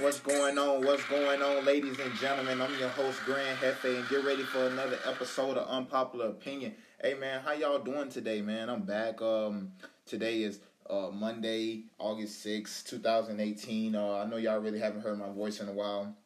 What's going on? What's going on, ladies and gentlemen? I'm your host, Grand Hefe, and get ready for another episode of Unpopular Opinion. Hey man, how y'all doing today, man? I'm back. Um, today is uh Monday, August 6, 2018. Uh, I know y'all really haven't heard my voice in a while.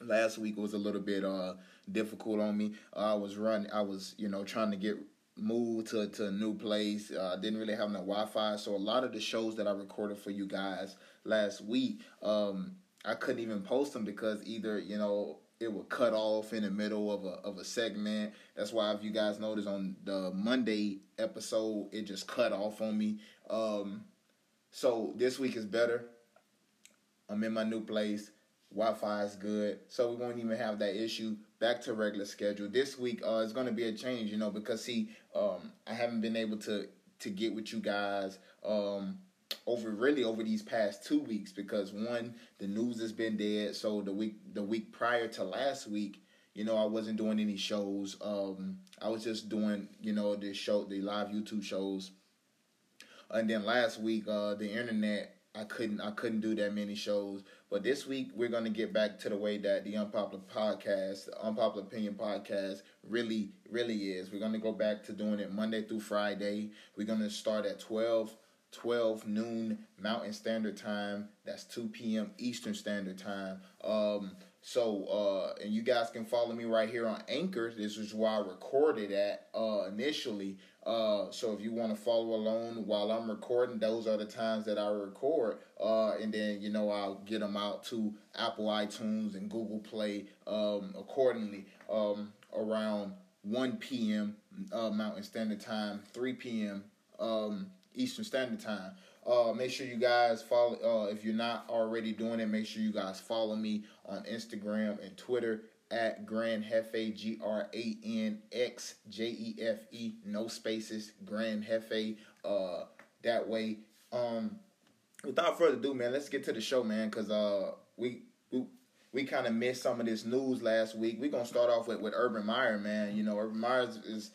Last week was a little bit uh difficult on me. Uh, I was running, I was you know trying to get moved to, to a new place. Uh, didn't really have no Wi-Fi, so a lot of the shows that I recorded for you guys last week, um, I couldn't even post them because either you know it would cut off in the middle of a of a segment. That's why if you guys notice on the Monday episode, it just cut off on me. Um, so this week is better. I'm in my new place. Wi-Fi is good, so we won't even have that issue. Back to regular schedule. This week uh, is going to be a change, you know, because see, um, I haven't been able to to get with you guys um, over really over these past two weeks because one the news has been dead. So the week the week prior to last week you know i wasn't doing any shows. Um i was just doing you know the show the live youtube shows. And then last week uh the internet i couldn't i couldn't do that many shows. But this week we're to get back to the way that the unpopular podcast the unpopular opinion podcast really really is. We're to go back to doing it monday through friday. We're to start at 12 12 noon Mountain Standard Time. That's 2 p.m. Eastern Standard Time. Um, so, uh, and you guys can follow me right here on Anchor. This is where I recorded at uh, initially. Uh, so if you want to follow along while I'm recording, those are the times that I record. Uh, and then, you know, I'll get them out to Apple iTunes and Google Play um, accordingly um, around 1 p.m. Uh, Mountain Standard Time, 3 p.m. Um, Eastern Standard Time. Uh, make sure you guys follow. Uh, if you're not already doing it, make sure you guys follow me on Instagram and Twitter at Grand Hefe G R A N X J E F E no spaces Grand Hefe. Uh, that way. Um, without further ado, man, let's get to the show, man, because uh, we we we kind of missed some of this news last week. We're gonna start off with with Urban Meyer, man. You know, Urban Meyer is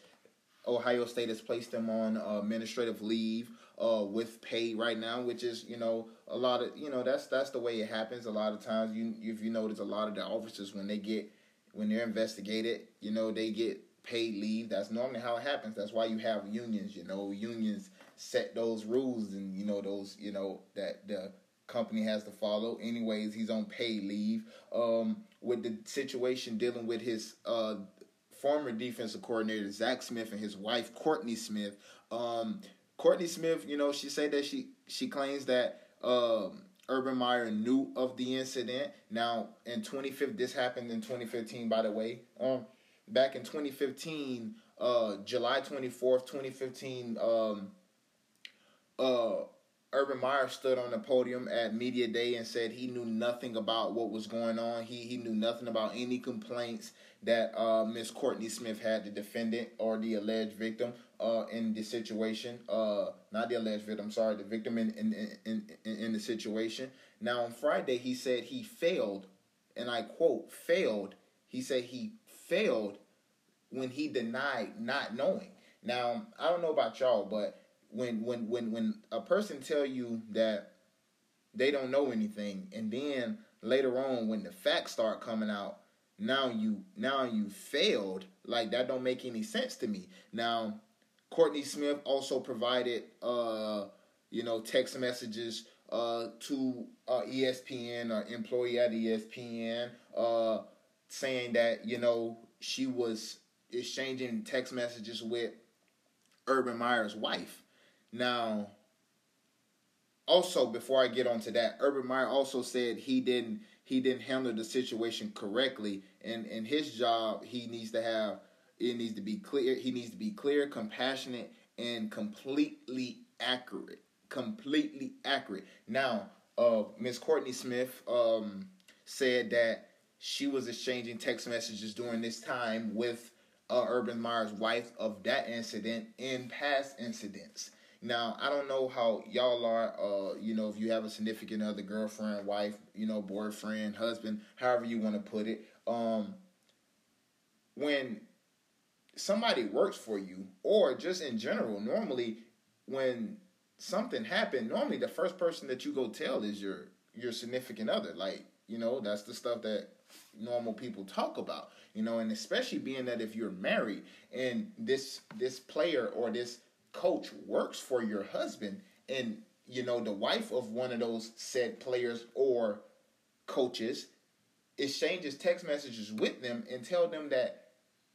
Ohio State has placed him on uh, administrative leave uh, with pay right now, which is you know a lot of you know that's that's the way it happens. A lot of times, you if you notice, a lot of the officers when they get when they're investigated, you know they get paid leave. That's normally how it happens. That's why you have unions. You know, unions set those rules and you know those you know that the company has to follow. Anyways, he's on paid leave. Um, with the situation dealing with his uh former defensive coordinator Zach Smith and his wife Courtney Smith. Um, Courtney Smith, you know, she said that she she claims that um, Urban Meyer knew of the incident. Now, in 2015, this happened in 2015, by the way. Um, back in 2015, uh, July 24th, 2015, um, uh, Urban Meyer stood on the podium at Media Day and said he knew nothing about what was going on. He he knew nothing about any complaints that uh, Miss Courtney Smith had, the defendant or the alleged victim uh, in the situation. Uh, not the alleged victim, sorry, the victim in in, in, in, in the situation. Now on Friday he said he failed, and I quote, failed. He said he failed when he denied not knowing. Now I don't know about y'all, but when when when when a person tell you that they don't know anything, and then later on when the facts start coming out, now you now you failed. Like that don't make any sense to me. Now, Courtney Smith also provided uh you know text messages uh to uh, ESPN or employee at ESPN uh saying that you know she was exchanging text messages with Urban Meyer's wife. Now, also before I get onto that, Urban Meyer also said he didn't he didn't handle the situation correctly, and in his job he needs to have it needs to be clear. He needs to be clear, compassionate, and completely accurate. Completely accurate. Now, uh, Miss Courtney Smith um, said that she was exchanging text messages during this time with uh, Urban Meyer's wife of that incident and past incidents. Now, I don't know how y'all are, uh, you know, if you have a significant other, girlfriend, wife, you know, boyfriend, husband, however you want to put it. Um, when somebody works for you, or just in general, normally when something happened, normally the first person that you go tell is your your significant other. Like, you know, that's the stuff that normal people talk about you know and especially being that if you're married and this this player or this coach works for your husband and you know the wife of one of those said players or coaches exchanges text messages with them and tell them that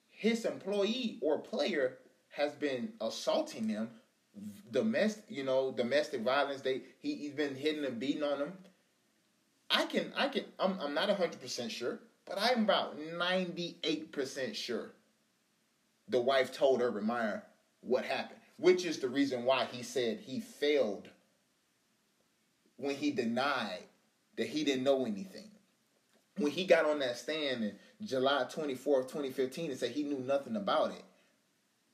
his employee or player has been assaulting them domestic you know domestic violence they he, he's been hitting and beating on them. I can i can i'm, I'm not 100% sure but I'm about 98% sure the wife told Urban Meyer what happened, which is the reason why he said he failed when he denied that he didn't know anything. When he got on that stand in July 24th, 2015, and said he knew nothing about it.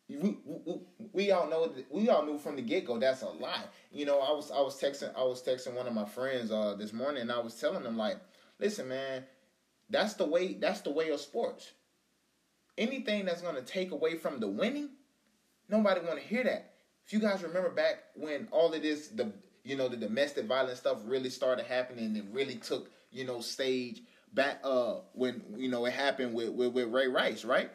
We, we, we all know we all knew from the get go that's a lie. You know, I was I was texting I was texting one of my friends uh this morning and I was telling them like, listen man, that's the way that's the way of sports. Anything that's going to take away from the winning, nobody want to hear that. If you guys remember back when all of this the you know the domestic violence stuff really started happening and it really took, you know, stage back uh when you know it happened with with, with Ray Rice, right?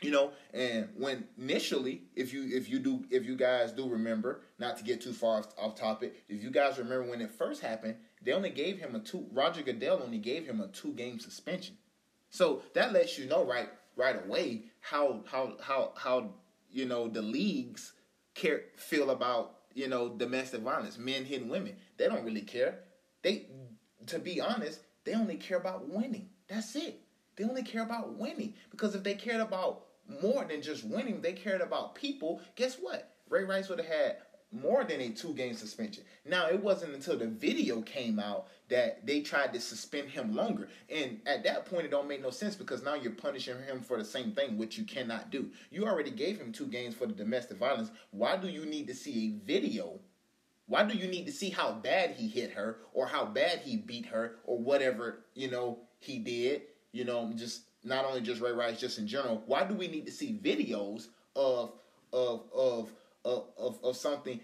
you know and when initially if you if you do if you guys do remember not to get too far off, off topic if you guys remember when it first happened they only gave him a two roger goodell only gave him a two game suspension so that lets you know right right away how how how how you know the leagues care feel about you know domestic violence men hitting women they don't really care they to be honest they only care about winning that's it they only care about winning because if they cared about more than just winning, they cared about people. Guess what? Ray Rice would have had more than a two game suspension. Now, it wasn't until the video came out that they tried to suspend him longer. And at that point, it don't make no sense because now you're punishing him for the same thing, which you cannot do. You already gave him two games for the domestic violence. Why do you need to see a video? Why do you need to see how bad he hit her or how bad he beat her or whatever, you know, he did? You know, just not only just Ray Rice, just in general, why do we need to see videos of of of of of, something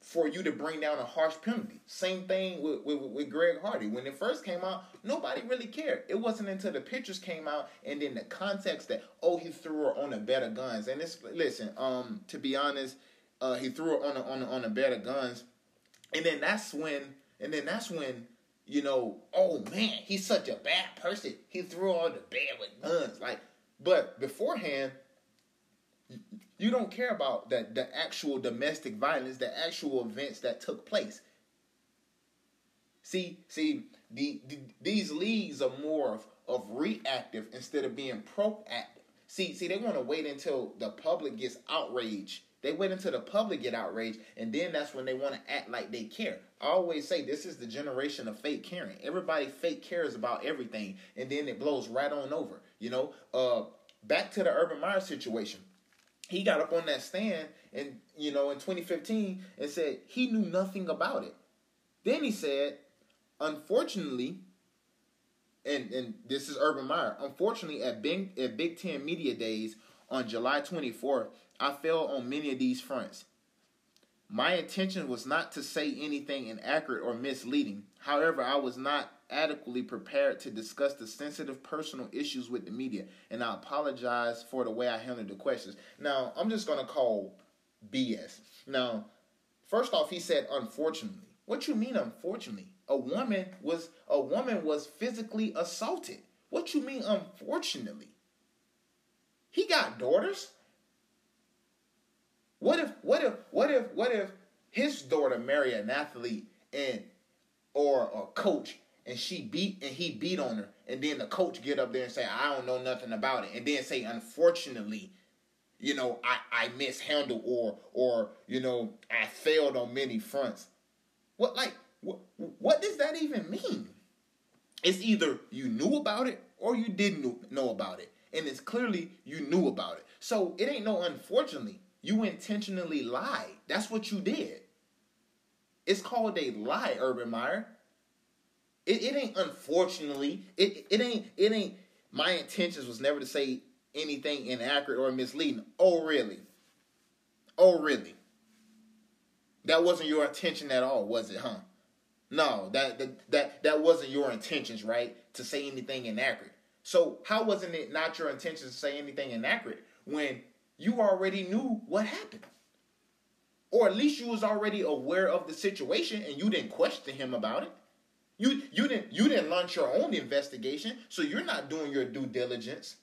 for you to bring down a harsh penalty? Same thing with, with with Greg Hardy. When it first came out, nobody really cared. It wasn't until the pictures came out and then the context that oh he threw her on a bed of guns. And it's listen, um, to be honest, uh, he threw her on a, on a, on a bed of guns, and then that's when and then that's when you know, oh man, he's such a bad person. He threw her on the bed with guns. Like, but beforehand, you don't care about the, the actual domestic violence, the actual events that took place. See, see, the, the these leagues are more of, of reactive instead of being proactive. See, see, they want to wait until the public gets outraged they wait until the public get outraged, and then that's when they want to act like they care. I always say this is the generation of fake caring. Everybody fake cares about everything, and then it blows right on over. You know, uh, back to the Urban Meyer situation. He got up on that stand, and you know, in 2015, and said he knew nothing about it. Then he said, unfortunately, and and this is Urban Meyer. Unfortunately, at Big at Big Ten Media Days on July 24th, I fell on many of these fronts. My intention was not to say anything inaccurate or misleading. However, I was not adequately prepared to discuss the sensitive personal issues with the media, and I apologize for the way I handled the questions. Now, I'm just gonna call BS. Now, first off, he said unfortunately. What you mean unfortunately? A woman was a woman was physically assaulted. What you mean unfortunately? He got daughters. What if what if what if what if his daughter marry an athlete and or a coach and she beat and he beat on her. And then the coach get up there and say I don't know nothing about it. And then say unfortunately you know I I mishandled or or you know I failed on many fronts. What like what what does that even mean? It's either you knew about it or you didn't know about it. And it's clearly you knew about it. So it ain't no unfortunately. You intentionally lied. That's what you did. It's called a lie, Urban Meyer. It, it ain't unfortunately, it, it ain't, it ain't, my intentions was never to say anything inaccurate or misleading. Oh, really? Oh, really? That wasn't your intention at all, was it, huh? No, that, that that that wasn't your intentions, right? To say anything inaccurate. So how wasn't it not your intention to say anything inaccurate when you already knew what happened. Or at least you was already aware of the situation and you didn't question him about it. You you didn't you didn't launch your own investigation, so you're not doing your due diligence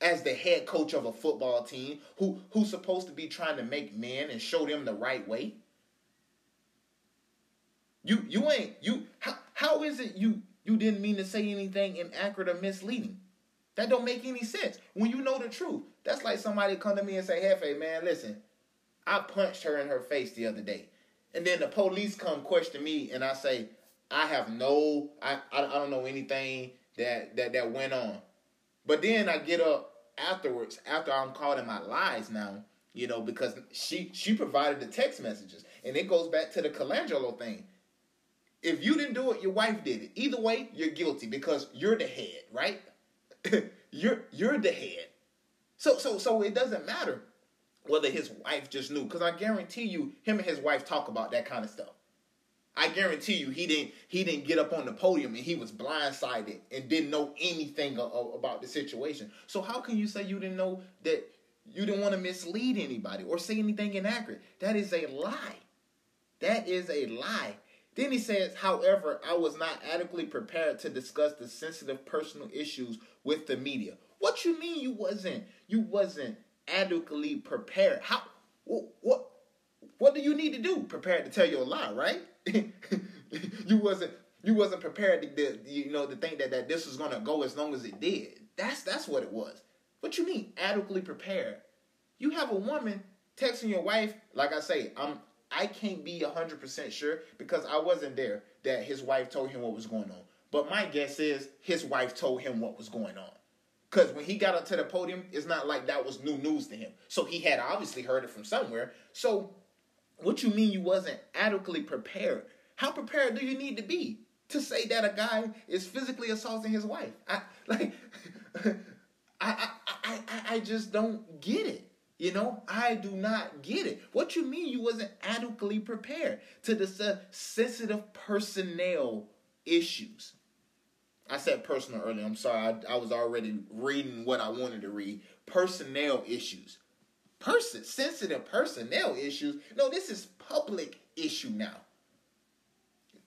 as the head coach of a football team who who's supposed to be trying to make men and show them the right way. You you ain't you how how is it you you didn't mean to say anything inaccurate or misleading? That don't make any sense. When you know the truth, that's like somebody come to me and say, "Hey, man, listen, I punched her in her face the other day," and then the police come question me, and I say, "I have no, I, I, I don't know anything that that that went on," but then I get up afterwards after I'm caught in my lies now, you know, because she she provided the text messages, and it goes back to the Colangelo thing. If you didn't do it, your wife did it. Either way, you're guilty because you're the head, right? you're you're the head. So so so it doesn't matter whether his wife just knew, because I guarantee you, him and his wife talk about that kind of stuff. I guarantee you, he didn't he didn't get up on the podium and he was blindsided and didn't know anything about the situation. So how can you say you didn't know that you didn't want to mislead anybody or say anything inaccurate? That is a lie. That is a lie. Then he says, however, I was not adequately prepared to discuss the sensitive personal issues with the media. What you mean you wasn't you wasn't adequately prepared? How what what, do you need to do? Prepared to tell your lie, right? you wasn't you wasn't prepared to, to, you know to think that, that this was gonna go as long as it did. That's that's what it was. What you mean adequately prepared? You have a woman texting your wife, like I say, I'm I can't be 100% sure because I wasn't there that his wife told him what was going on. But my guess is his wife told him what was going on. Because when he got up to the podium, it's not like that was new news to him. So he had obviously heard it from somewhere. So what you mean you wasn't adequately prepared? How prepared do you need to be to say that a guy is physically assaulting his wife? I like I, I I I just don't get it. You know, I do not get it. What you mean you wasn't adequately prepared to the sensitive personnel issues? I said personal earlier. I'm sorry. I, I was already reading what I wanted to read. Personnel issues. Person sensitive personnel issues. No, this is public issue now.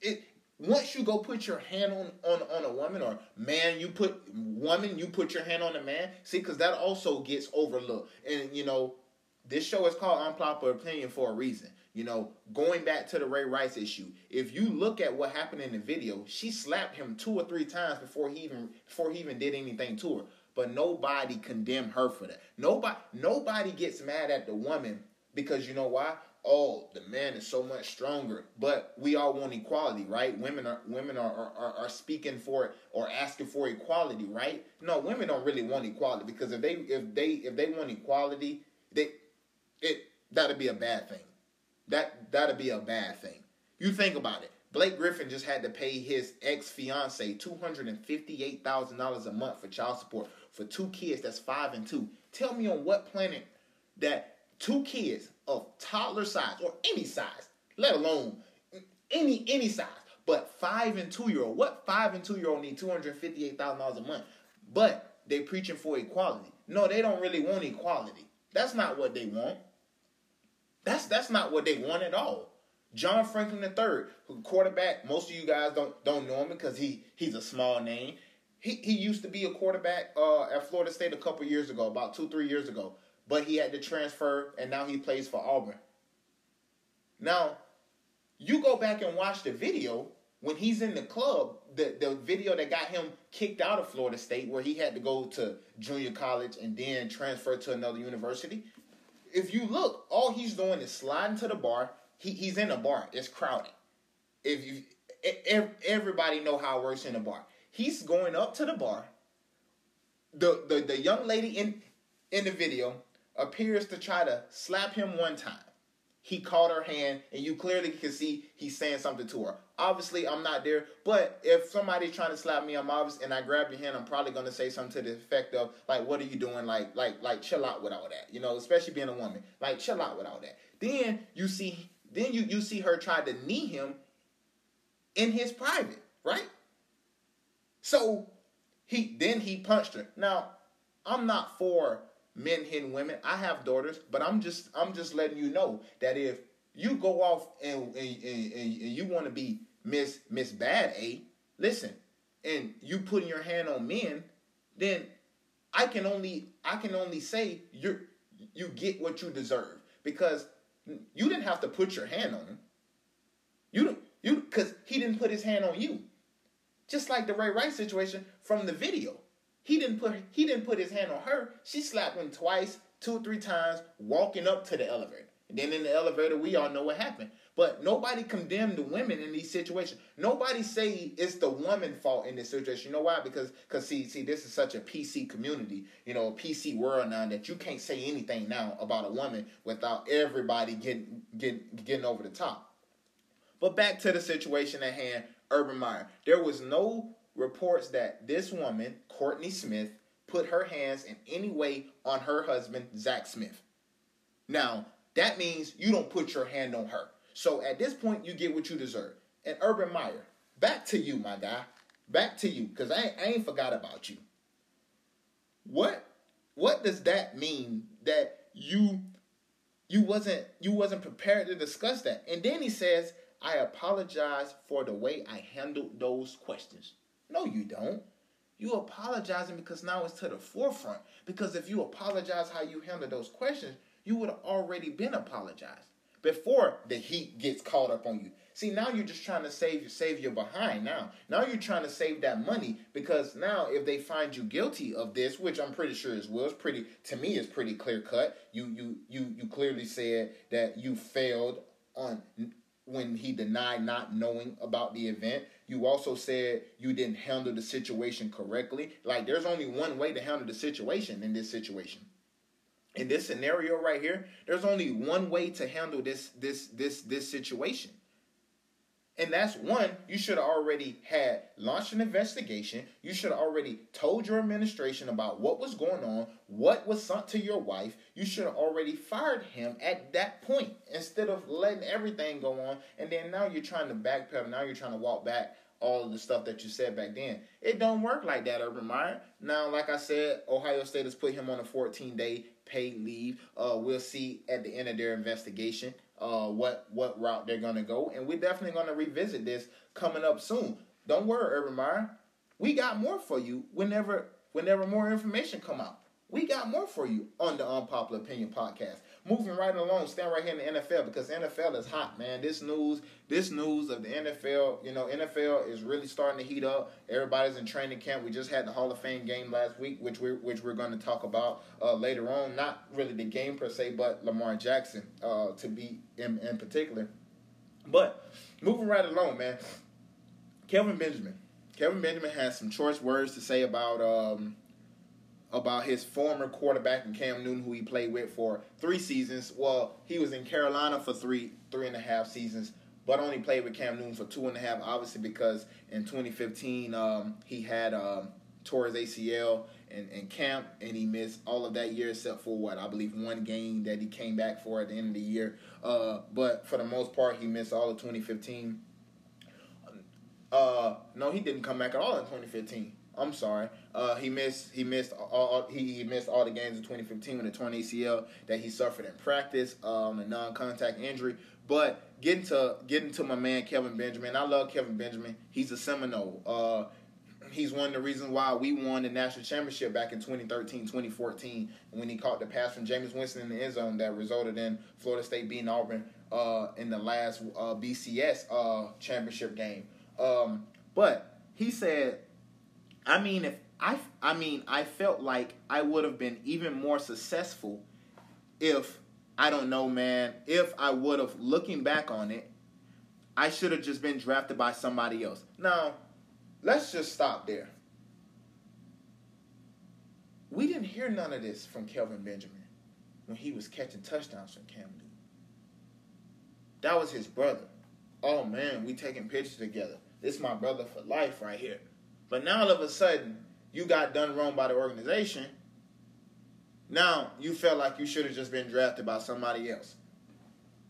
It once you go put your hand on, on, on a woman or man, you put woman, you put your hand on a man. See, because that also gets overlooked. And you know, this show is called Unpopular Opinion for a reason. You know, going back to the Ray Rice issue, if you look at what happened in the video, she slapped him two or three times before he even before he even did anything to her. But nobody condemned her for that. Nobody nobody gets mad at the woman because you know why? oh, the man is so much stronger. But we all want equality, right? Women are women are, are, are speaking for or asking for equality, right? No, women don't really want equality because if they if they if they want equality, they it that'd be a bad thing. That that'd be a bad thing. You think about it. Blake Griffin just had to pay his ex fiance two hundred and fifty eight thousand dollars a month for child support for two kids that's five and two. Tell me on what planet that two kids of toddler size or any size, let alone any any size, but five and two year old. What five and two year old need two hundred fifty eight thousand dollars a month? But they preaching for equality. No, they don't really want equality. That's not what they want. That's that's not what they want at all. John Franklin III, who quarterback, most of you guys don't don't know him because he he's a small name. He he used to be a quarterback uh, at Florida State a couple years ago, about two three years ago, but he had to transfer and now he plays for Auburn. Now, you go back and watch the video when he's in the club, the, the video that got him kicked out of Florida State, where he had to go to junior college and then transfer to another university. If you look, all he's doing is sliding to the bar. He, he's in a bar. It's crowded. If you, everybody know how it works in a bar. He's going up to the bar. The, the the young lady in in the video appears to try to slap him one time. He caught her hand, and you clearly can see he's saying something to her. Obviously, I'm not there, but if somebody's trying to slap me, I'm obvious, and I grab your hand, I'm probably gonna say something to the effect of like, "What are you doing? Like, like, like, chill out with all that." You know, especially being a woman, like, chill out with all that. Then you see, then you you see her try to knee him in his private, right? So he then he punched her. Now, I'm not for men hitting women. I have daughters, but I'm just I'm just letting you know that if you go off and and, and, and you want to be Miss Miss Bad A, listen, and you putting your hand on men, then I can only I can only say you you get what you deserve because you didn't have to put your hand on him. You you because he didn't put his hand on you. Just like the Ray Rice situation from the video. He didn't put he didn't put his hand on her. She slapped him twice, two three times, walking up to the elevator. And then in the elevator, we all know what happened. But nobody condemned the women in these situations. Nobody say it's the woman fault in this situation. You know why? Because because see see this is such a PC community, you know, a PC world now that you can't say anything now about a woman without everybody getting getting getting over the top. But back to the situation at hand. Urban Meyer. There was no reports that this woman, Courtney Smith, put her hands in any way on her husband, Zach Smith. Now, that means you don't put your hand on her. So at this point, you get what you deserve. And Urban Meyer, back to you, my guy. Back to you, because I, ain't, I ain't forgot about you. What what does that mean that you you wasn't you wasn't prepared to discuss that? And then he says, I apologize for the way I handled those questions. No, you don't. You apologizing because now it's to the forefront. Because if you apologize how you handled those questions, you would have already been apologized before the heat gets caught up on you. See, now you're just trying to save save your behind now. Now you're trying to save that money because now if they find you guilty of this, which I'm pretty sure is will, it's pretty to me it's pretty clear cut. You you you you clearly said that you failed on when he denied not knowing about the event. You also said you didn't handle the situation correctly. Like there's only one way to handle the situation in this situation. In this scenario right here, there's only one way to handle this this this this situation. And that's one, you should have already had launched an investigation. You should have already told your administration about what was going on, what was sent to your wife. You should have already fired him at that point instead of letting everything go on. And then now you're trying to backpedal. Now you're trying to walk back all of the stuff that you said back then. It don't work like that, Urban Meyer. Now, like I said, Ohio State has put him on a 14 day paid leave. Uh, we'll see at the end of their investigation uh, what what route they're gonna go, and we're definitely gonna revisit this coming up soon. Don't worry, Urban Meyer. We got more for you whenever whenever more information come out. We got more for you on the Unpopular Opinion podcast. Moving right along, stand right here in the NFL because NFL is hot, man. This news, this news of the NFL, you know, NFL is really starting to heat up. Everybody's in training camp. We just had the Hall of Fame game last week, which we're which we're going to talk about uh, later on. Not really the game per se, but Lamar Jackson uh, to be in, in particular. But moving right along, man. Kelvin Benjamin. Kelvin Benjamin has some choice words to say about um, about his former quarterback and Cam Newton, who he played with for three seasons. Well, he was in Carolina for three three and a half seasons, but only played with Cam Newton for two and a half. Obviously, because in 2015 um, he had um, tore his ACL in camp, and he missed all of that year except for what I believe one game that he came back for at the end of the year. Uh, but for the most part, he missed all of 2015. Uh, no, he didn't come back at all in 2015. I'm sorry. Uh, he missed he missed all he, he missed all the games in 2015 with a torn ACL that he suffered in practice, um, a non-contact injury. But getting to getting to my man Kelvin Benjamin, I love Kelvin Benjamin. He's a Seminole. Uh, he's one of the reasons why we won the national championship back in 2013, 2014, when he caught the pass from Jameis Winston in the end zone that resulted in Florida State beating Auburn uh, in the last uh, BCS uh, championship game. Um, but he said, I mean, if I, I mean, I felt like I would have been even more successful if I don't know, man. If I would have, looking back on it, I should have just been drafted by somebody else. Now, let's just stop there. We didn't hear none of this from Kelvin Benjamin when he was catching touchdowns from Cam Newton. That was his brother. Oh man, we taking pictures together. This my brother for life right here. But now all of a sudden, you got done wrong by the organization. Now you felt like you should have just been drafted by somebody else.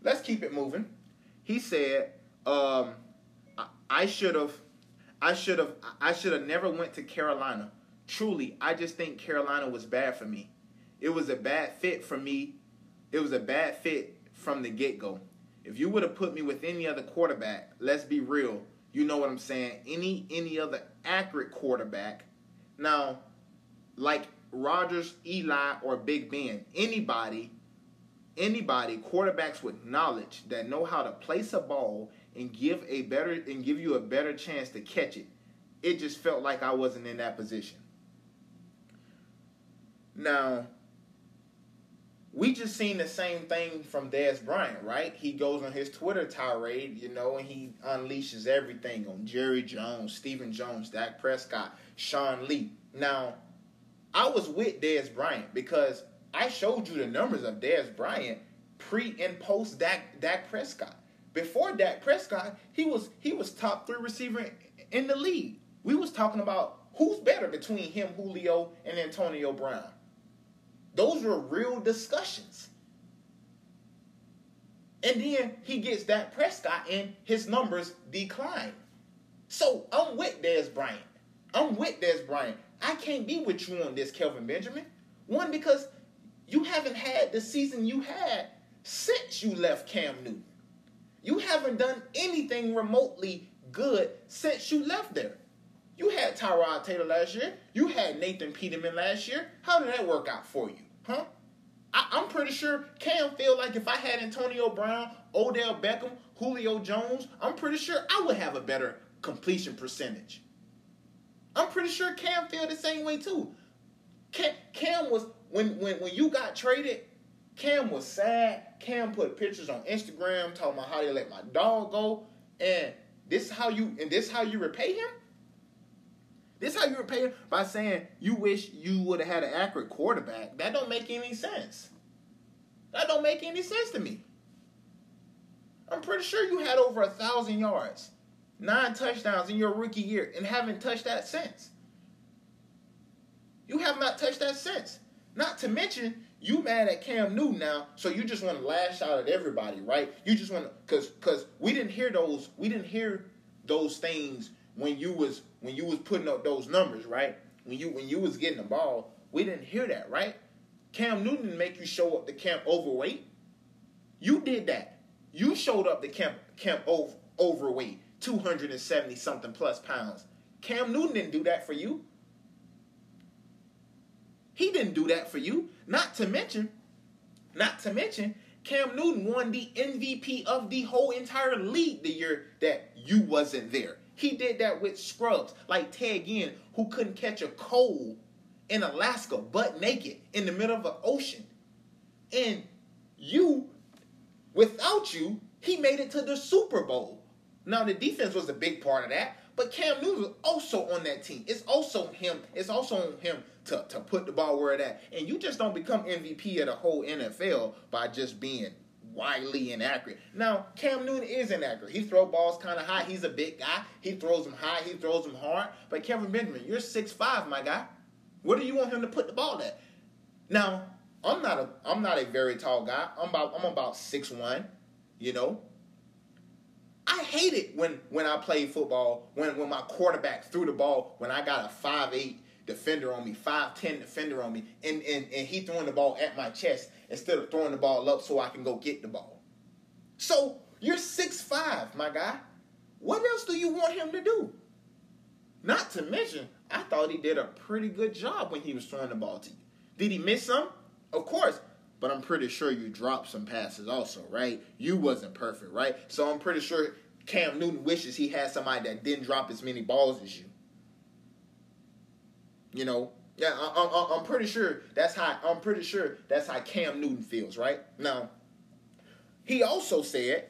Let's keep it moving. He said, um, I should have I should have I should have never went to Carolina. Truly, I just think Carolina was bad for me. It was a bad fit for me. It was a bad fit from the get-go. If you would have put me with any other quarterback, let's be real, you know what I'm saying? Any any other accurate quarterback. Now, like Rodgers, Eli, or Big Ben, anybody, anybody, quarterbacks with knowledge that know how to place a ball and give a better and give you a better chance to catch it. It just felt like I wasn't in that position. Now, we just seen the same thing from Dez Bryant, right? He goes on his Twitter tirade, you know, and he unleashes everything on Jerry Jones, Stephen Jones, Dak Prescott, Sean Lee. Now, I was with Dez Bryant because I showed you the numbers of Dez Bryant pre and post Dak, Dak Prescott. Before Dak Prescott, he was he was top three receiver in the league. We was talking about who's better between him, Julio, and Antonio Brown. Those were real discussions. And then he gets Dak Prescott and his numbers decline. So I'm with Dez Bryant. I'm with Dez Bryant. I can't be with you on this, Kelvin Benjamin. One, because you haven't had the season you had since you left Cam Newton. You haven't done anything remotely good since you left there. You had Tyrod Taylor last year. You had Nathan Peterman last year. How did that work out for you? Huh? I, am pretty sure Cam feel like if I had Antonio Brown, Odell Beckham, Julio Jones, I'm pretty sure I would have a better completion percentage. I'm pretty sure Cam feel the same way too. Cam, Cam was when when when you got traded, Cam was sad. Cam put pictures on Instagram talking about how they let my dog go, and this is how you and this is how you repay him. This how you repay by saying you wish you would have had an accurate quarterback. That don't make any sense. That don't make any sense to me. I'm pretty sure you had over a thousand yards, nine touchdowns in your rookie year, and haven't touched that since. You have not touched that since. Not to mention, you mad at Cam Newton now, so you just want to lash out at everybody, right? You just want to, cause, cause we didn't hear those, we didn't hear those things when you was when you was putting up those numbers, right? When you when you was getting the ball, we didn't hear that, right? Cam Newton didn't make you show up to camp overweight. You did that. You showed up to camp camp over, overweight, 270 something plus pounds. Cam Newton didn't do that for you. He didn't do that for you. Not to mention, not to mention, Cam Newton won the MVP of the whole entire league the year that you wasn't there. He did that with scrubs like Ted Ginn, who couldn't catch a cold in Alaska, butt naked in the middle of an ocean. And you, without you, he made it to the Super Bowl. Now the defense was a big part of that, but Cam Newton was also on that team. It's also him. It's also on him to, to put the ball where it at. And you just don't become MVP of the whole NFL by just being wildly inaccurate. Now, Cam Newton is inaccurate. He throws balls kind of high. He's a big guy. He throws them high. He throws them hard. But Kelvin Benjamin, you're six five, my guy. Where do you want him to put the ball at? Now, I'm not a I'm not a very tall guy. I'm about I'm about six one. You know, I hate it when when I played football when when my quarterback threw the ball when I got a five eight defender on me, five ten defender on me, and, and and he throwing the ball at my chest instead of throwing the ball up so I can go get the ball. So you're six five, my guy. What else do you want him to do? Not to mention, I thought he did a pretty good job when he was throwing the ball to you. Did he miss some? Of course. But I'm pretty sure you dropped some passes also, right? You wasn't perfect, right? So I'm pretty sure Cam Newton wishes he had somebody that didn't drop as many balls as you. You know, yeah, I, am pretty sure that's how I'm pretty sure that's how Cam Newton feels, right? Now, he also said,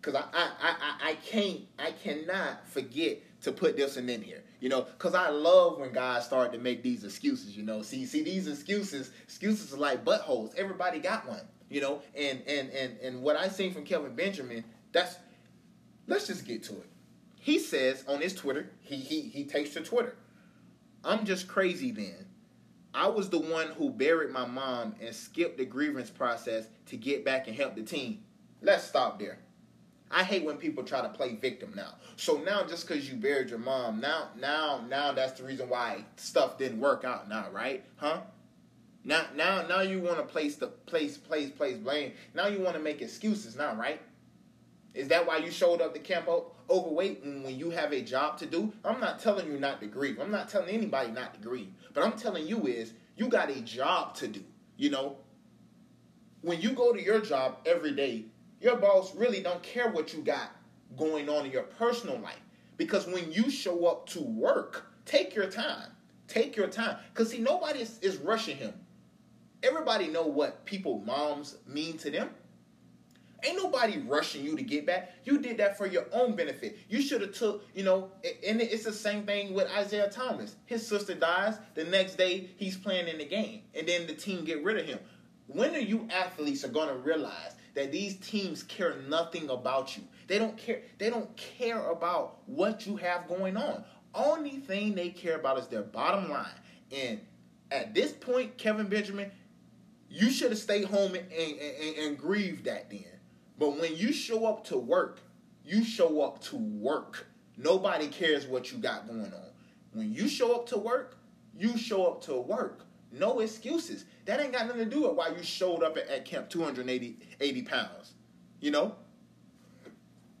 because I, I I I can't I cannot forget to put this one in here, you know, because I love when guys start to make these excuses, you know. See, see these excuses, excuses are like buttholes. Everybody got one, you know. And and and and what I seen from Kelvin Benjamin, that's let's just get to it. He says on his Twitter, he he he takes to Twitter. I'm just crazy then. I was the one who buried my mom and skipped the grievance process to get back and help the team. Let's stop there. I hate when people try to play victim now. So now just because you buried your mom, now now now that's the reason why stuff didn't work out now, right? Huh? Now now now you want to place the place place place blame. Now you want to make excuses now, right? Is that why you showed up to camp overweight when you have a job to do? I'm not telling you not to grieve. I'm not telling anybody not to grieve. But I'm telling you is you got a job to do. You know, when you go to your job every day, your boss really don't care what you got going on in your personal life. Because when you show up to work, take your time. Take your time. Because see, nobody is, is rushing him. Everybody know what people moms mean to them. Ain't nobody rushing you to get back. You did that for your own benefit. You should have took, you know, and it's the same thing with Isaiah Thomas. His sister dies, the next day he's playing in the game, and then the team get rid of him. When are you athletes are gonna realize that these teams care nothing about you? They don't care. They don't care about what you have going on. Only thing they care about is their bottom line. And at this point, Kelvin Benjamin, you should have stayed home and, and, and, and grieved that then. But when you show up to work, you show up to work. Nobody cares what you got going on. When you show up to work, you show up to work. No excuses. That ain't got nothing to do with why you showed up at, at camp 280 80 pounds. You know?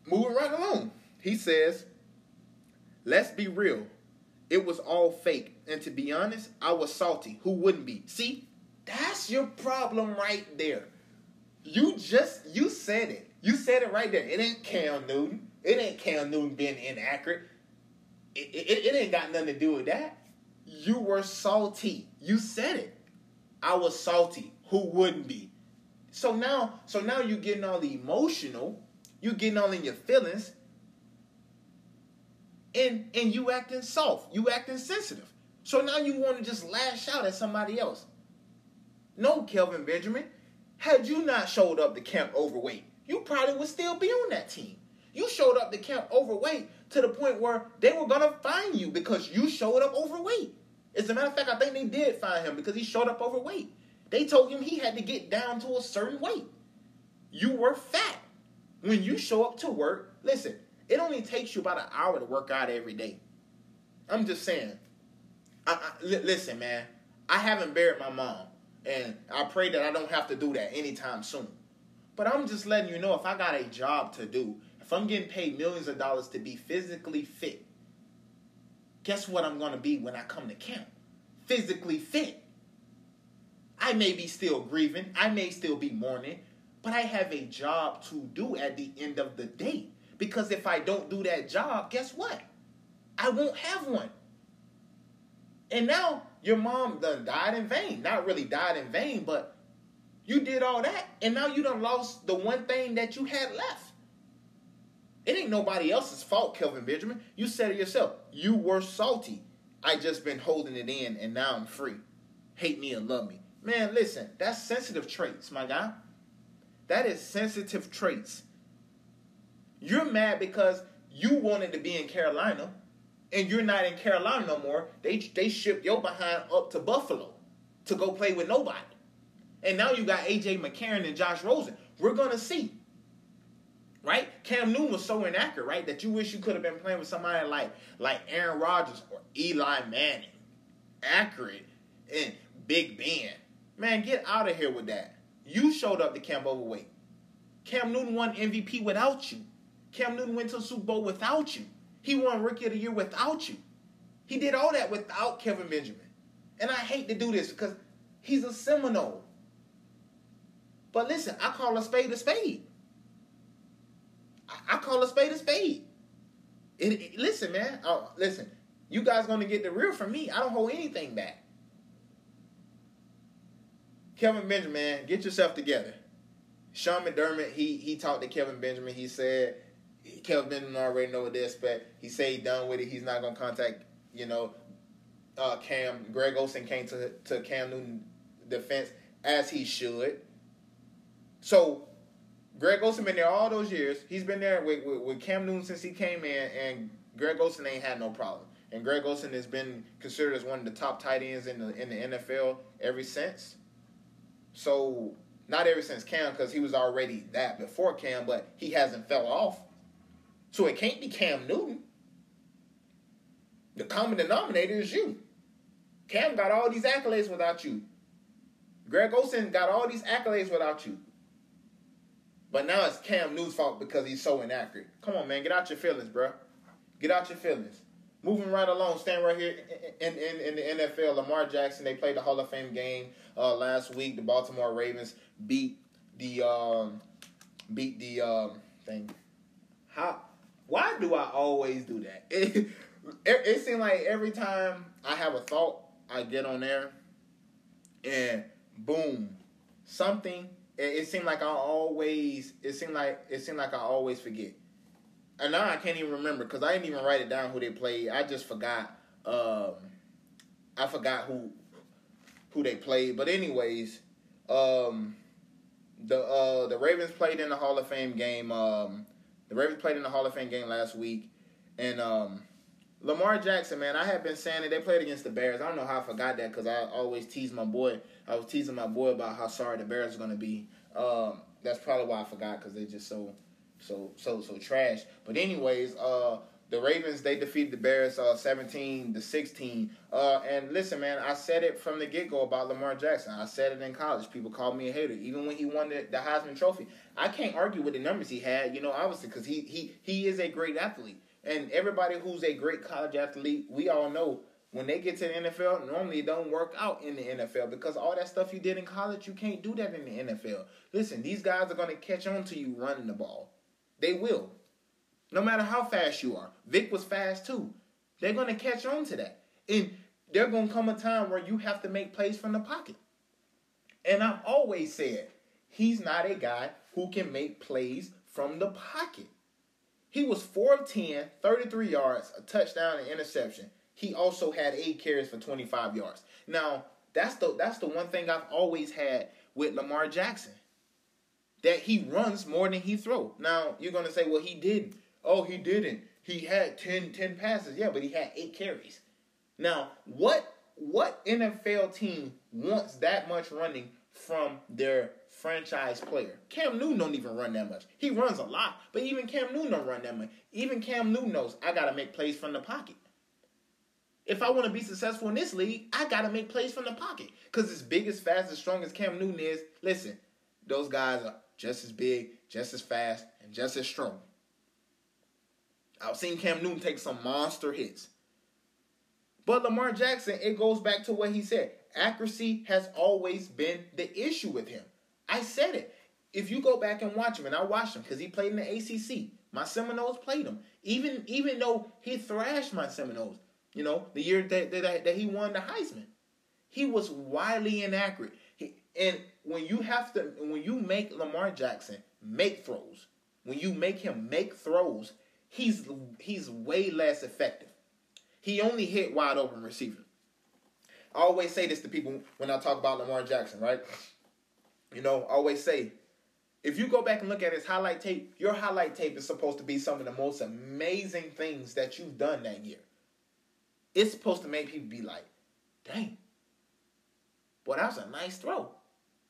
Moving right along. He says, let's be real. It was all fake. And to be honest, I was salty. Who wouldn't be? See, that's your problem right there. You just you said it. You said it right there. It ain't Cam Newton. It ain't Cam Newton being inaccurate. It, it, it ain't got nothing to do with that. You were salty. You said it. I was salty. Who wouldn't be? So now, so now you're getting all emotional. You're getting all in your feelings. And and you acting soft. You acting sensitive. So now you want to just lash out at somebody else. No, Kelvin Benjamin. Had you not showed up to camp overweight, you probably would still be on that team. You showed up to camp overweight to the point where they were gonna find you because you showed up overweight. As a matter of fact, I think they did find him because he showed up overweight. They told him he had to get down to a certain weight. You were fat. When you show up to work, listen, it only takes you about an hour to work out every day. I'm just saying. I, I, listen, man, I haven't buried my mom. And I pray that I don't have to do that anytime soon. But I'm just letting you know if I got a job to do, if I'm getting paid millions of dollars to be physically fit, guess what I'm going to be when I come to camp? Physically fit. I may be still grieving, I may still be mourning, but I have a job to do at the end of the day. Because if I don't do that job, guess what? I won't have one. And now your mom done died in vain. Not really died in vain, but you did all that, and now you done lost the one thing that you had left. It ain't nobody else's fault, Kelvin Benjamin. You said it yourself. You were salty. I just been holding it in, and now I'm free. Hate me and love me. Man, listen, that's sensitive traits, my guy. That is sensitive traits. You're mad because you wanted to be in Carolina and you're not in Carolina no more. They they shipped your behind up to Buffalo to go play with nobody. And now you got AJ McCarron and Josh Rosen. We're gonna see. Right? Cam Newton was so inaccurate, right? That you wish you could have been playing with somebody like like Aaron Rodgers or Eli Manning. Accurate and Big Ben. Man, get out of here with that. You showed up to camp overweight. Cam Newton won MVP without you. Cam Newton went to the Super Bowl without you. He won Rookie of the Year without you. He did all that without Kelvin Benjamin. And I hate to do this because he's a Seminole. But listen, I call a spade a spade. I, call a spade a spade. It, it, listen, man. Oh, listen. You guys gonna get the real from me. I don't hold anything back. Kelvin Benjamin, get yourself together. Sean McDermott, he he talked to Kelvin Benjamin. He said Kelvin Benjamin already know what they expect. He said he done with it. He's not gonna contact, you know, uh, Cam. Greg Olsen came to to Cam Newton defense as he should. So Greg Olsen been there all those years. He's been there with, with, with Cam Newton since he came in, and Greg Olsen ain't had no problem. And Greg Olsen has been considered as one of the top tight ends in the in the NFL ever since. So not ever since Cam, because he was already that before Cam, but he hasn't fell off. So it can't be Cam Newton. The common denominator is you. Cam got all these accolades without you. Greg Olsen got all these accolades without you. But now it's Cam Newton's fault because he's so inaccurate. Come on, man, get out your feelings, bro. Get out your feelings. Moving right along, staying right here in, in, in the NFL, Lamar Jackson, they played the Hall of Fame game uh, last week. The Baltimore Ravens beat the um, beat the um, thing. How? Why do I always do that? It, it, it seems like every time I have a thought, I get on there, and boom, something. It, it seemed like I always. It seemed like it seemed like I always forget and now I can't even remember because I didn't even write it down who they played. I just forgot. Um, I forgot who who they played. But anyways, um, the uh, the Ravens played in the Hall of Fame game. Um, the Ravens played in the Hall of Fame game last week, and um, Lamar Jackson, man, I have been saying it. They played against the Bears. I don't know how I forgot that because I always tease my boy. I was teasing my boy about how sorry the Bears are going to be. Um, that's probably why I forgot because they're just so so so so trash. But anyways, uh the Ravens they defeated the Bears uh 17 to 16. Uh and listen man, I said it from the get-go about Lamar Jackson. I said it in college. People called me a hater even when he won the, the Heisman trophy. I can't argue with the numbers he had, you know, obviously cuz he he he is a great athlete. And everybody who's a great college athlete, we all know when they get to the NFL, normally it don't work out in the NFL because all that stuff you did in college, you can't do that in the NFL. Listen, these guys are to catch on to you running the ball. They will. No matter how fast you are. Vic was fast too. They're going to catch on to that. And there's going to come a time where you have to make plays from the pocket. And I've always said, he's not a guy who can make plays from the pocket. He was 4 of 10, 33 yards, a touchdown, and interception. He also had eight carries for 25 yards. Now, that's the that's the one thing I've always had with Lamar Jackson that he runs more than he throw. Now you're gonna say, well, he didn't. Oh, he didn't. He had 10, 10 passes. Yeah, but he had eight carries. Now, what what NFL team wants that much running from their franchise player? Cam Newton don't even run that much. He runs a lot, but even Cam Newton don't run that much. Even Cam Newton knows I gotta make plays from the pocket. If I want to be successful in this league, I gotta make plays from the pocket. Cause as big as fast as strong as Cam Newton is, listen, those guys are just as big, just as fast, and just as strong. I've seen Cam Newton take some monster hits. But Lamar Jackson, it goes back to what he said. Accuracy has always been the issue with him. I said it. If you go back and watch him, and I watched him because he played in the ACC. My Seminoles played him. Even even though he thrashed my Seminoles, you know, the year that, that, that he won the Heisman. He was wildly inaccurate. And when you have to, when you make Lamar Jackson make throws, when you make him make throws, he's he's way less effective. He only hit wide open receiver. I always say this to people when I talk about Lamar Jackson, right? You know, I always say if you go back and look at his highlight tape, your highlight tape is supposed to be some of the most amazing things that you've done that year. It's supposed to make people be like, dang, boy, that was a nice throw.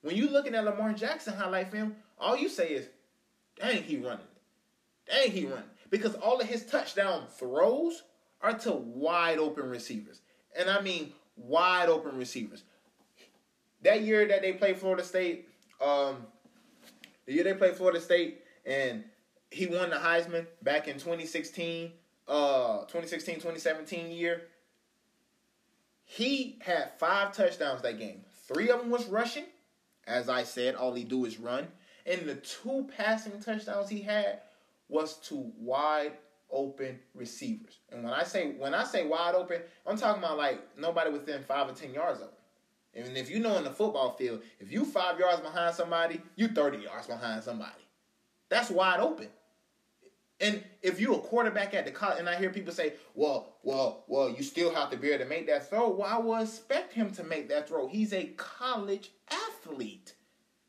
When you looking at Lamar Jackson highlight film, all you say is, dang, he running it. Dang, he running. Because all of his touchdown throws are to wide open receivers. And I mean wide open receivers. That year that they played Florida State, um, the year they played Florida State and he won the Heisman back in 2016, uh 2016, 2017 year. He had five touchdowns that game. Three of them was rushing. As I said, all he do is run. And the two passing touchdowns he had was to wide open receivers. And when I say when I say wide open, I'm talking about like nobody within five or ten yards of them. And if you know in the football field, if you five yards behind somebody, you 30 yards behind somebody. That's wide open. And if you're a quarterback at the college, and I hear people say, well, well, well, you still have to be able to make that throw. Well, I would expect him to make that throw. He's a college athlete.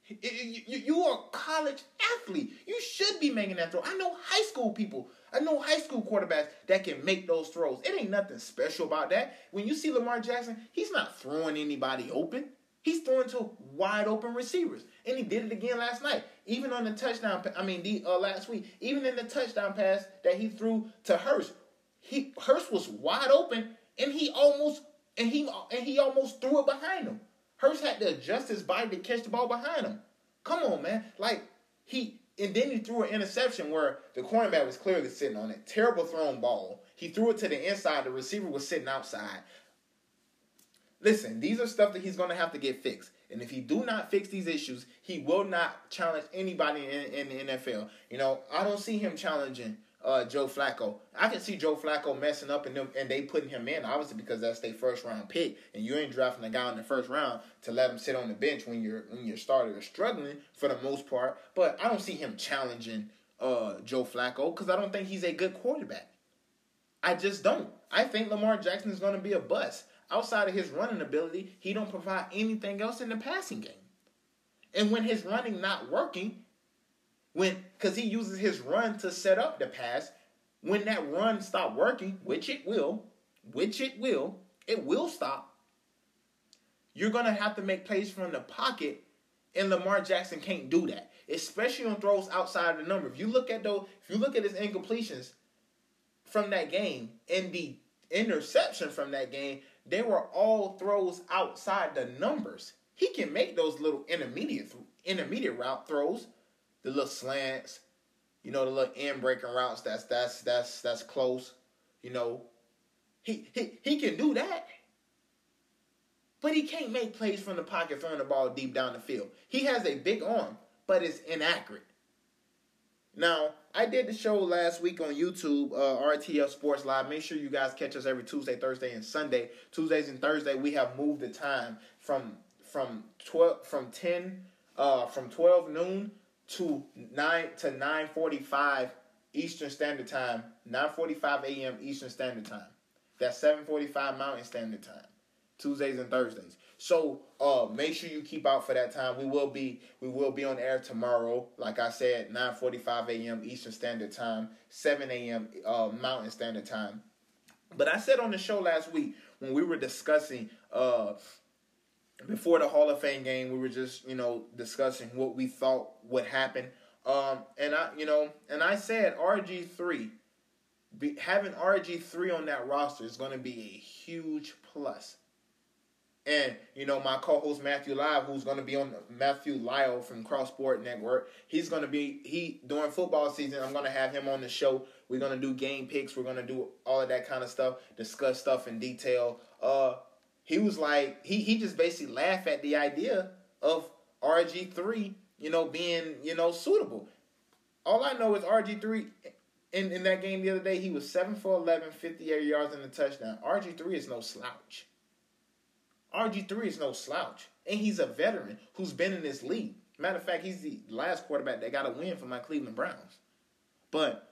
You are a college athlete. You should be making that throw. I know high school people. I know high school quarterbacks that can make those throws. It ain't nothing special about that. When you see Lamar Jackson, he's not throwing anybody open. He's throwing to wide open receivers, and he did it again last night. Even on the touchdown, I mean, the uh, last week, even in the touchdown pass that he threw to Hurst, he Hurst was wide open, and he almost and he and he almost threw it behind him. Hurst had to adjust his body to catch the ball behind him. Come on, man. Like he and then he threw an interception where the cornerback was clearly sitting on it. Terrible thrown ball. He threw it to the inside. The receiver was sitting outside. Listen, these are stuff that he's going to have to get fixed. And if he do not fix these issues, he will not challenge anybody in, in the NFL. You know, I don't see him challenging uh, Joe Flacco. I can see Joe Flacco messing up and them and they putting him in, obviously because that's their first round pick, and you ain't drafting a guy in the first round to let him sit on the bench when your when your starter is struggling for the most part. But I don't see him challenging uh, Joe Flacco because I don't think he's a good quarterback. I just don't. I think Lamar Jackson is going to be a bust. Outside of his running ability, he don't provide anything else in the passing game. And when his running not working, when because he uses his run to set up the pass, when that run stop working, which it will, which it will, it will stop. You're gonna have to make plays from the pocket, and Lamar Jackson can't do that, especially on throws outside the number. If you look at those, if you look at his incompletions from that game and the interception from that game, they were all throws outside the numbers. He can make those little intermediate intermediate route throws, the little slants, you know, the little end breaking routes. That's that's that's that's close. You know, he he he can do that. But he can't make plays from the pocket throwing the ball deep down the field. He has a big arm, but it's inaccurate. Now, I did the show last week on YouTube, uh, RTF Sports Live. Make sure you guys catch us every Tuesday, Thursday, and Sunday. Tuesdays and Thursday, we have moved the time from from twelve from ten uh, from twelve noon to nine to nine forty five Eastern Standard Time, nine forty five a.m. Eastern Standard Time. That's seven forty five Mountain Standard Time, Tuesdays and Thursdays. So uh, make sure you keep out for that time. We will be we will be on air tomorrow. Like I said, nine forty five a.m. Eastern Standard Time, seven a.m. Uh, Mountain Standard Time. But I said on the show last week when we were discussing uh, before the Hall of Fame game, we were just you know discussing what we thought would happen. Um, and I you know and I said RG three, having RG three on that roster is going to be a huge plus. And you know my co-host Matthew Lyle, who's going to be on Matthew Lyle from Cross Sport Network, he's going to be he during football season. I'm going to have him on the show. We're going to do game picks. We're going to do all of that kind of stuff, discuss stuff in detail. Uh, he was like he he just basically laughed at the idea of RG three, you know, being you know suitable. All I know is RG three in, in that game the other day, he was 7 for 11, 58 yards and a touchdown. RG3 is no slouch. RG3 is no slouch. And he's a veteran who's been in this league. Matter of fact, he's the last quarterback that got a win for my Cleveland Browns. But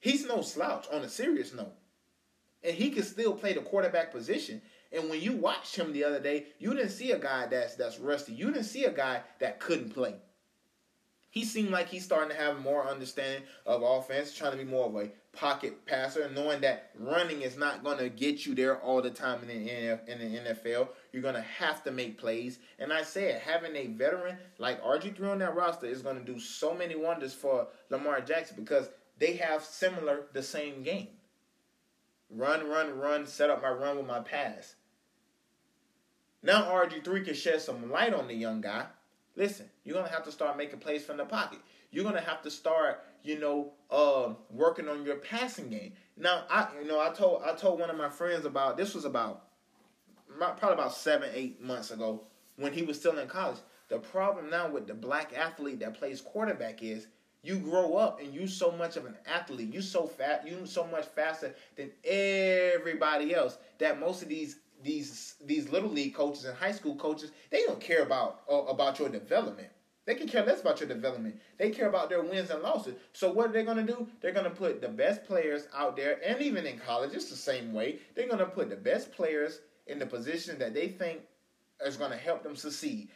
he's no slouch on a serious note. And he can still play the quarterback position. And when you watched him the other day, you didn't see a guy that's that's rusty. You didn't see a guy that couldn't play. He seemed like he's starting to have more understanding of offense, trying to be more of a pocket passer, knowing that running is not going to get you there all the time in the, in the NFL. You're going to have to make plays. And I said, having a veteran like RG3 on that roster is going to do so many wonders for Lamar Jackson because they have similar, the same game. Run, run, run, set up my run with my pass. Now RG3 can shed some light on the young guy. Listen, you're gonna have to start making plays from the pocket. You're gonna have to start, you know, uh, working on your passing game. Now, I, you know, I told I told one of my friends about this was about probably about seven, eight months ago when he was still in college. The problem now with the black athlete that plays quarterback is you grow up and you so much of an athlete. You so fat. You so much faster than everybody else that most of these these these little league coaches and high school coaches they don't care about uh, about your development. They can care less about your development. They care about their wins and losses. So what are they going to do? They're going to put the best players out there, and even in college, it's the same way. They're going to put the best players in the position that they think is going to help them succeed.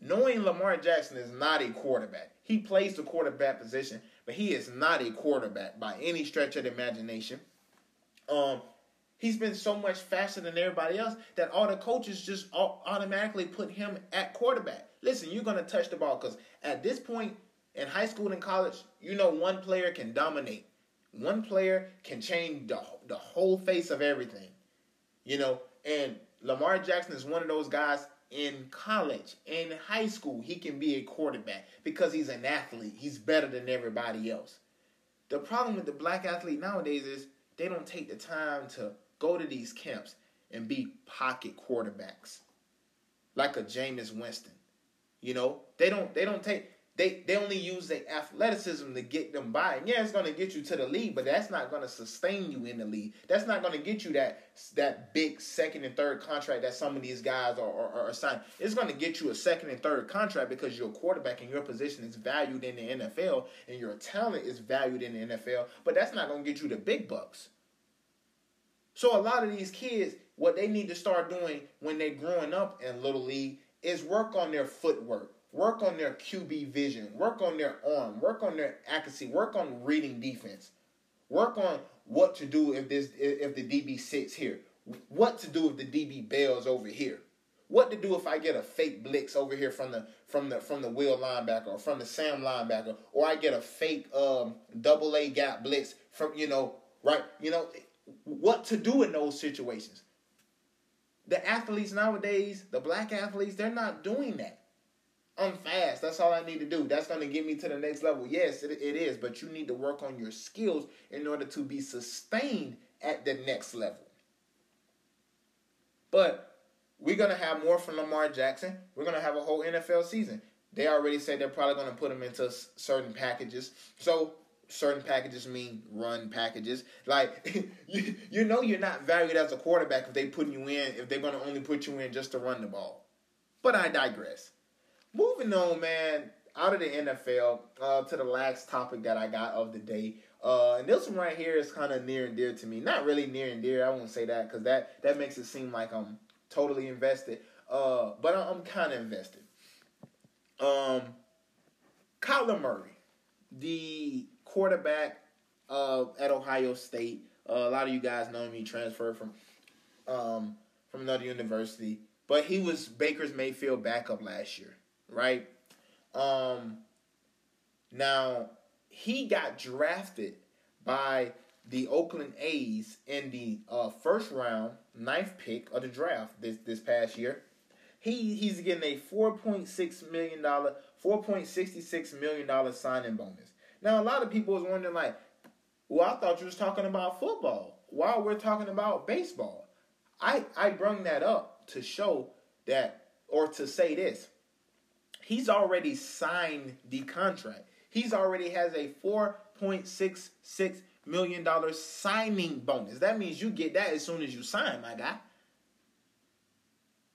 Knowing Lamar Jackson is not a quarterback, he plays the quarterback position, but he is not a quarterback by any stretch of the imagination. Um, he's been so much faster than everybody else that all the coaches just automatically put him at quarterback. Listen, you're going to touch the ball because at this point in high school and college, you know one player can dominate. One player can change the, the whole face of everything. You know, and Lamar Jackson is one of those guys in college, in high school, he can be a quarterback because he's an athlete. He's better than everybody else. The problem with the black athlete nowadays is they don't take the time to go to these camps and be pocket quarterbacks like a Jameis Winston. You know, they don't they don't take they they only use their athleticism to get them by. And yeah, it's going to get you to the league, but that's not going to sustain you in the league. That's not going to get you that that big second and third contract that some of these guys are, are, are signed. It's going to get you a second and third contract because your quarterback and your position is valued in the NFL and your talent is valued in the NFL. But that's not going to get you the big bucks. So a lot of these kids, what they need to start doing when they're growing up in little league is work on their footwork Work on their QB vision. Work on their arm. Work on their accuracy. Work on reading defense. Work on what to do if this if the DB sits here. What to do if the DB bails over here. What to do if I get a fake blitz over here from the from the from the wheel linebacker or from the Sam linebacker, or I get a fake um, double A gap blitz from you know right you know what to do in those situations. The athletes nowadays, the black athletes, they're not doing that. I'm fast. That's all I need to do. That's going to get me to the next level. Yes, it, it is, but you need to work on your skills in order to be sustained at the next level. But we're going to have more from Lamar Jackson. We're going to have a whole NFL season. They already said they're probably going to put him into certain packages. So certain packages mean run packages. Like you, you know you're not valued as a quarterback if they put you in if they're to only put you in just to run the ball. But I digress. Moving on, man, out of the NFL uh, to the last topic that I got of the day. Uh, and this one right here is kind of near and dear to me. Not really near and dear. I won't say that because that that makes it seem like I'm totally invested. Uh, but I'm kind of invested. Um, Kyler Murray, the quarterback uh, at Ohio State. Uh, a lot of you guys know me. Transferred from um, from another university, but he was Baker's Mayfield backup last year right? Um, now he got drafted by the Oakland A's in the uh, first round, ninth pick of the draft this this past year. He he's getting a four point six million dollar, four point sixty six million dollar signing bonus. Now a lot of people was wondering like, well, I thought you was talking about football. While we're talking about baseball, I I bring that up to show that or to say this he's already signed the contract. He's already has a four point six six million dollar signing bonus. That means you get that as soon as you sign, my guy.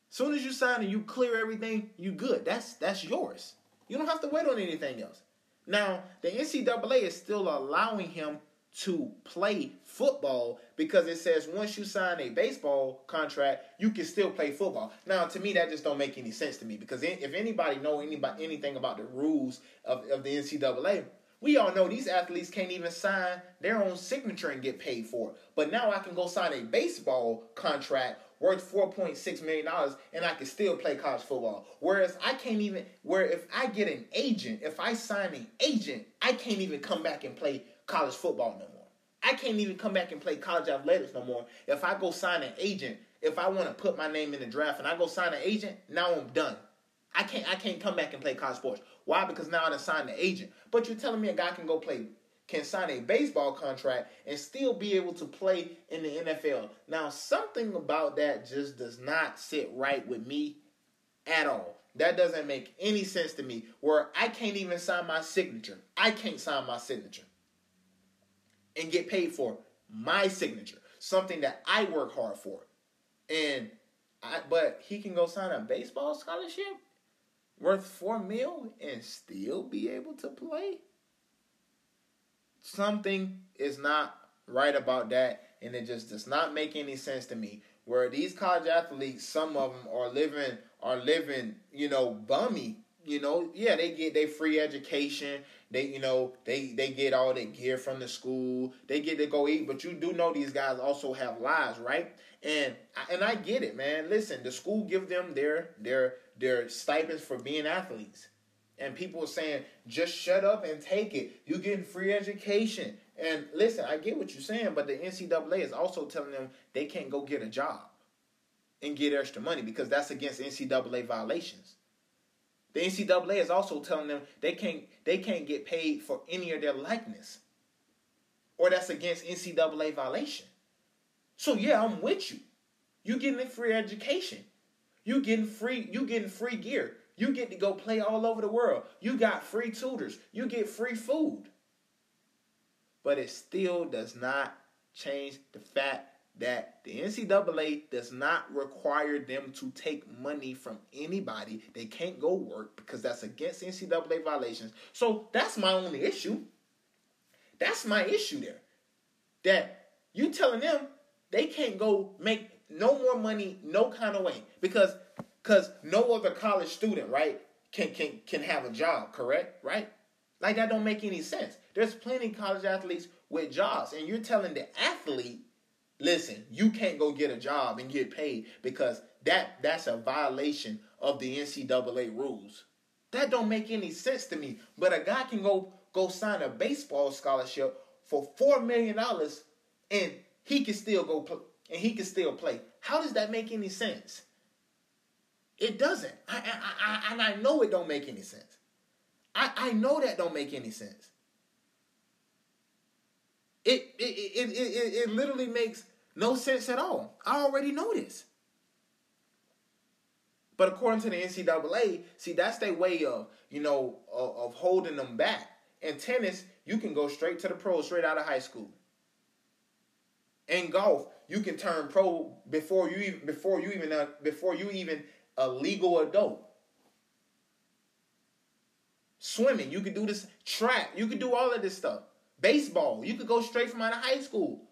As soon as you sign and you clear everything, you good. That's that's yours. You don't have to wait on anything else. Now, the NCAA is still allowing him to play football because it says once you sign a baseball contract, you can still play football. Now, to me, that just don't make any sense to me because if anybody know anybody anything about the rules of, of the NCAA, we all know these athletes can't even sign their own signature and get paid for it. But now I can go sign a baseball contract worth $4.6 million and I can still play college football. Whereas I can't even, where if I get an agent, if I sign an agent, I can't even come back and play college football no more. I can't even come back and play college athletics no more. If I go sign an agent, if I want to put my name in the draft and I go sign an agent, now I'm done. I can't I can't come back and play college sports. Why? Because now I signed an agent. But you're telling me a guy can go play can sign a baseball contract and still be able to play in the NFL. Now, something about that just does not sit right with me at all. That doesn't make any sense to me. Where I can't even sign my signature. I can't sign my signature and get paid for my signature, something that I work hard for. And I, but he can go sign a baseball scholarship worth four mil and still be able to play something is not right about that, and it just does not make any sense to me. Where these college athletes, some of them are living are living, you know, bummy. You know, yeah, they get their free education. They, you know, they they get all their gear from the school. They get to go eat, but you do know these guys also have lives, right? And and I get it, man. Listen, the school give them their their their stipends for being athletes and people are saying just shut up and take it. You're getting free education. And listen, I get what you're saying, but the NCAA is also telling them they can't go get a job and get extra money because that's against NCAA violations. The NCAA is also telling them they can't they can't get paid for any of their likeness. Or that's against NCAA violation. So yeah, I'm with you. You're getting free education. You're getting free you're getting free gear. You get to go play all over the world. You got free tutors. You get free food. But it still does not change the fact that the NCAA does not require them to take money from anybody. They can't go work because that's against NCAA violations. So that's my only issue. That's my issue there. That you telling them they can't go make no more money no kind of way because because no other college student, right, can can can have a job, correct? Right? Like that don't make any sense. There's plenty college athletes with jobs, and you're telling the athlete, listen, you can't go get a job and get paid because that that's a violation of the NCAA rules. That don't make any sense to me. But a guy can go go sign a baseball scholarship for four million dollars, and he can still go and he can still play. How does that make any sense? It doesn't. I, I, I, and I know it don't make any sense. I, I know that don't make any sense. It, it, it, it, it, literally makes no sense at all. I already know this. But according to the NCAA, see, that's their way of, you know, of, of holding them back. In tennis, you can go straight to the pros straight out of high school. In golf, you can turn pro before you even before you even uh, before you even a legal adult. Swimming, you could do this track, you could do all of this stuff. Baseball, you could go straight from out of high school.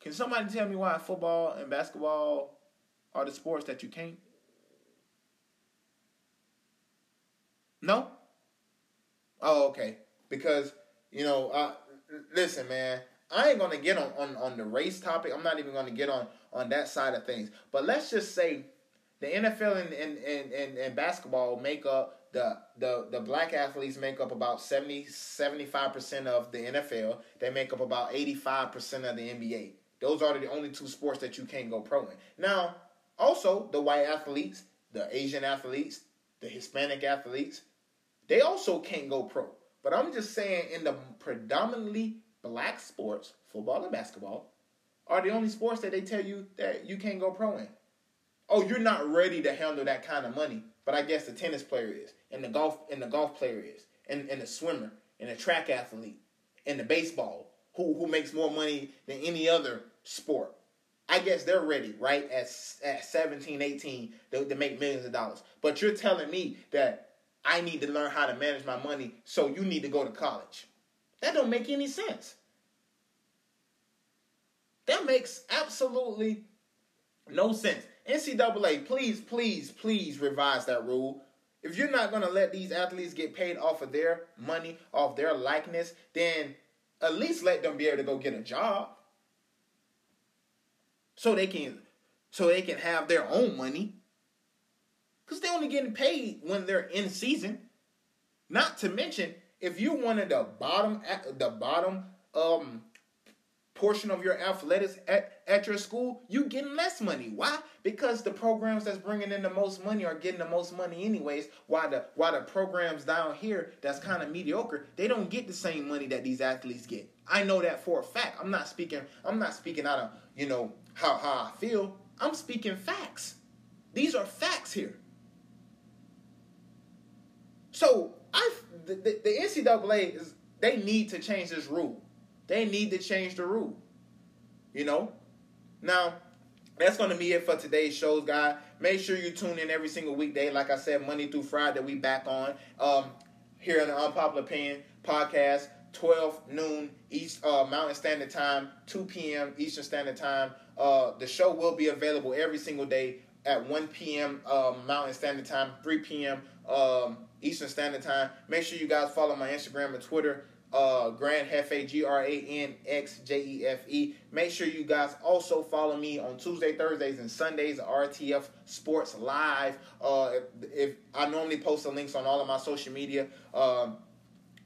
Can somebody tell me why football and basketball are the sports that you can't? No? Oh, okay. Because, you know, listen, man, I ain't gonna get on, on, on the race topic. I'm not even gonna get on, on that side of things. But let's just say the NFL and, and, and, and, and basketball make up the, the the black athletes make up about 70 75% of the NFL. They make up about 85% of the NBA. Those are the only two sports that you can't go pro in. Now, also the white athletes, the Asian athletes, the Hispanic athletes, they also can't go pro. But I'm just saying in the predominantly black sports, football and basketball, are the only sports that they tell you that you can't go pro in oh, you're not ready to handle that kind of money. But I guess the tennis player is, and the golf and the golf player is, and, and the swimmer, and the track athlete, and the baseball, who who makes more money than any other sport. I guess they're ready, right? At at 17, 18, to, to make millions of dollars. But you're telling me that I need to learn how to manage my money, so you need to go to college. That don't make any sense. That makes absolutely no sense. NCAA, please, please, please revise that rule. If you're not going to let these athletes get paid off of their money, off their likeness, then at least let them be able to go get a job. So they can so they can have their own money. Cuz they're only getting paid when they're in season. Not to mention if you're one of the bottom the bottom um portion of your athletics at, at your school, you getting less money. Why? Because the programs that's bringing in the most money are getting the most money anyways. Why the why the programs down here that's kind of mediocre, they don't get the same money that these athletes get. I know that for a fact. I'm not speaking. I'm not speaking out of you know how how I feel. I'm speaking facts. These are facts here. So I the, the, the NCAA is they need to change this rule. They need to change the rule. You know? Now, that's going to be it for today's shows, guys. Make sure you tune in every single weekday. Like I said, Monday through Friday, we back on um, here on the Unpopular Opinion podcast, 12 noon East uh, Mountain Standard Time, 2 p.m. Eastern Standard Time. Uh, the show will be available every single day at 1 p.m. Um, Mountain Standard Time, 3 p.m. Um, Eastern Standard Time. Make sure you guys follow my Instagram and Twitter uh, Grand Jefe, G R A N X J E F E. Make sure you guys also follow me on Tuesday, Thursdays, and Sundays, RTF Sports Live. Uh, if, if, I normally post the links on all of my social media, um,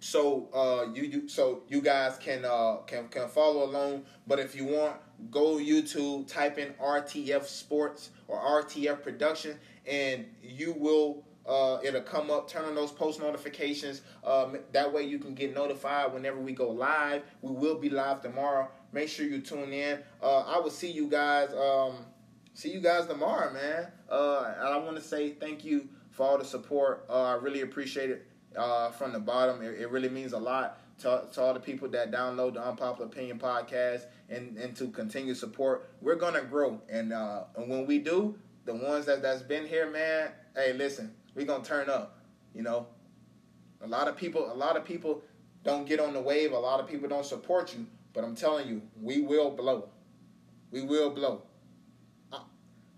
so uh, you, you so you guys can uh, can can follow along. But if you want, go YouTube, type in RTF Sports or RTF Production, and you will uh, it'll come up. Turn on those post notifications. Um, that way you can get notified whenever we go live. We will be live tomorrow. Make sure you tune in. Uh, I will see you guys. Um, see you guys tomorrow, man. Uh, and I want to say thank you for all the support. Uh, I really appreciate it uh, from the bottom. It, it, really means a lot to, to all the people that download the Unpopular Opinion podcast and, and to continue support. We're gonna grow, and uh, and when we do, the ones that that's been here, man. Hey, listen we're gonna turn up. You know, a lot of people, a lot of people don't get on the wave. A lot of people don't support you. But I'm telling you, we will blow. We will blow.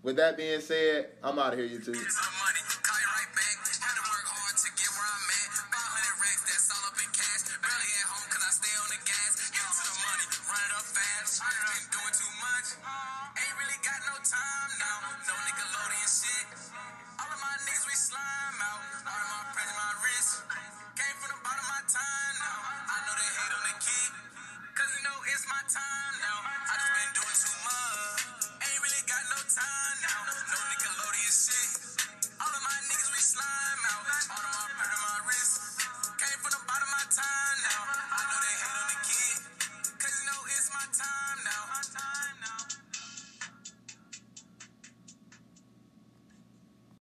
With that being said, I'm out of here, YouTube.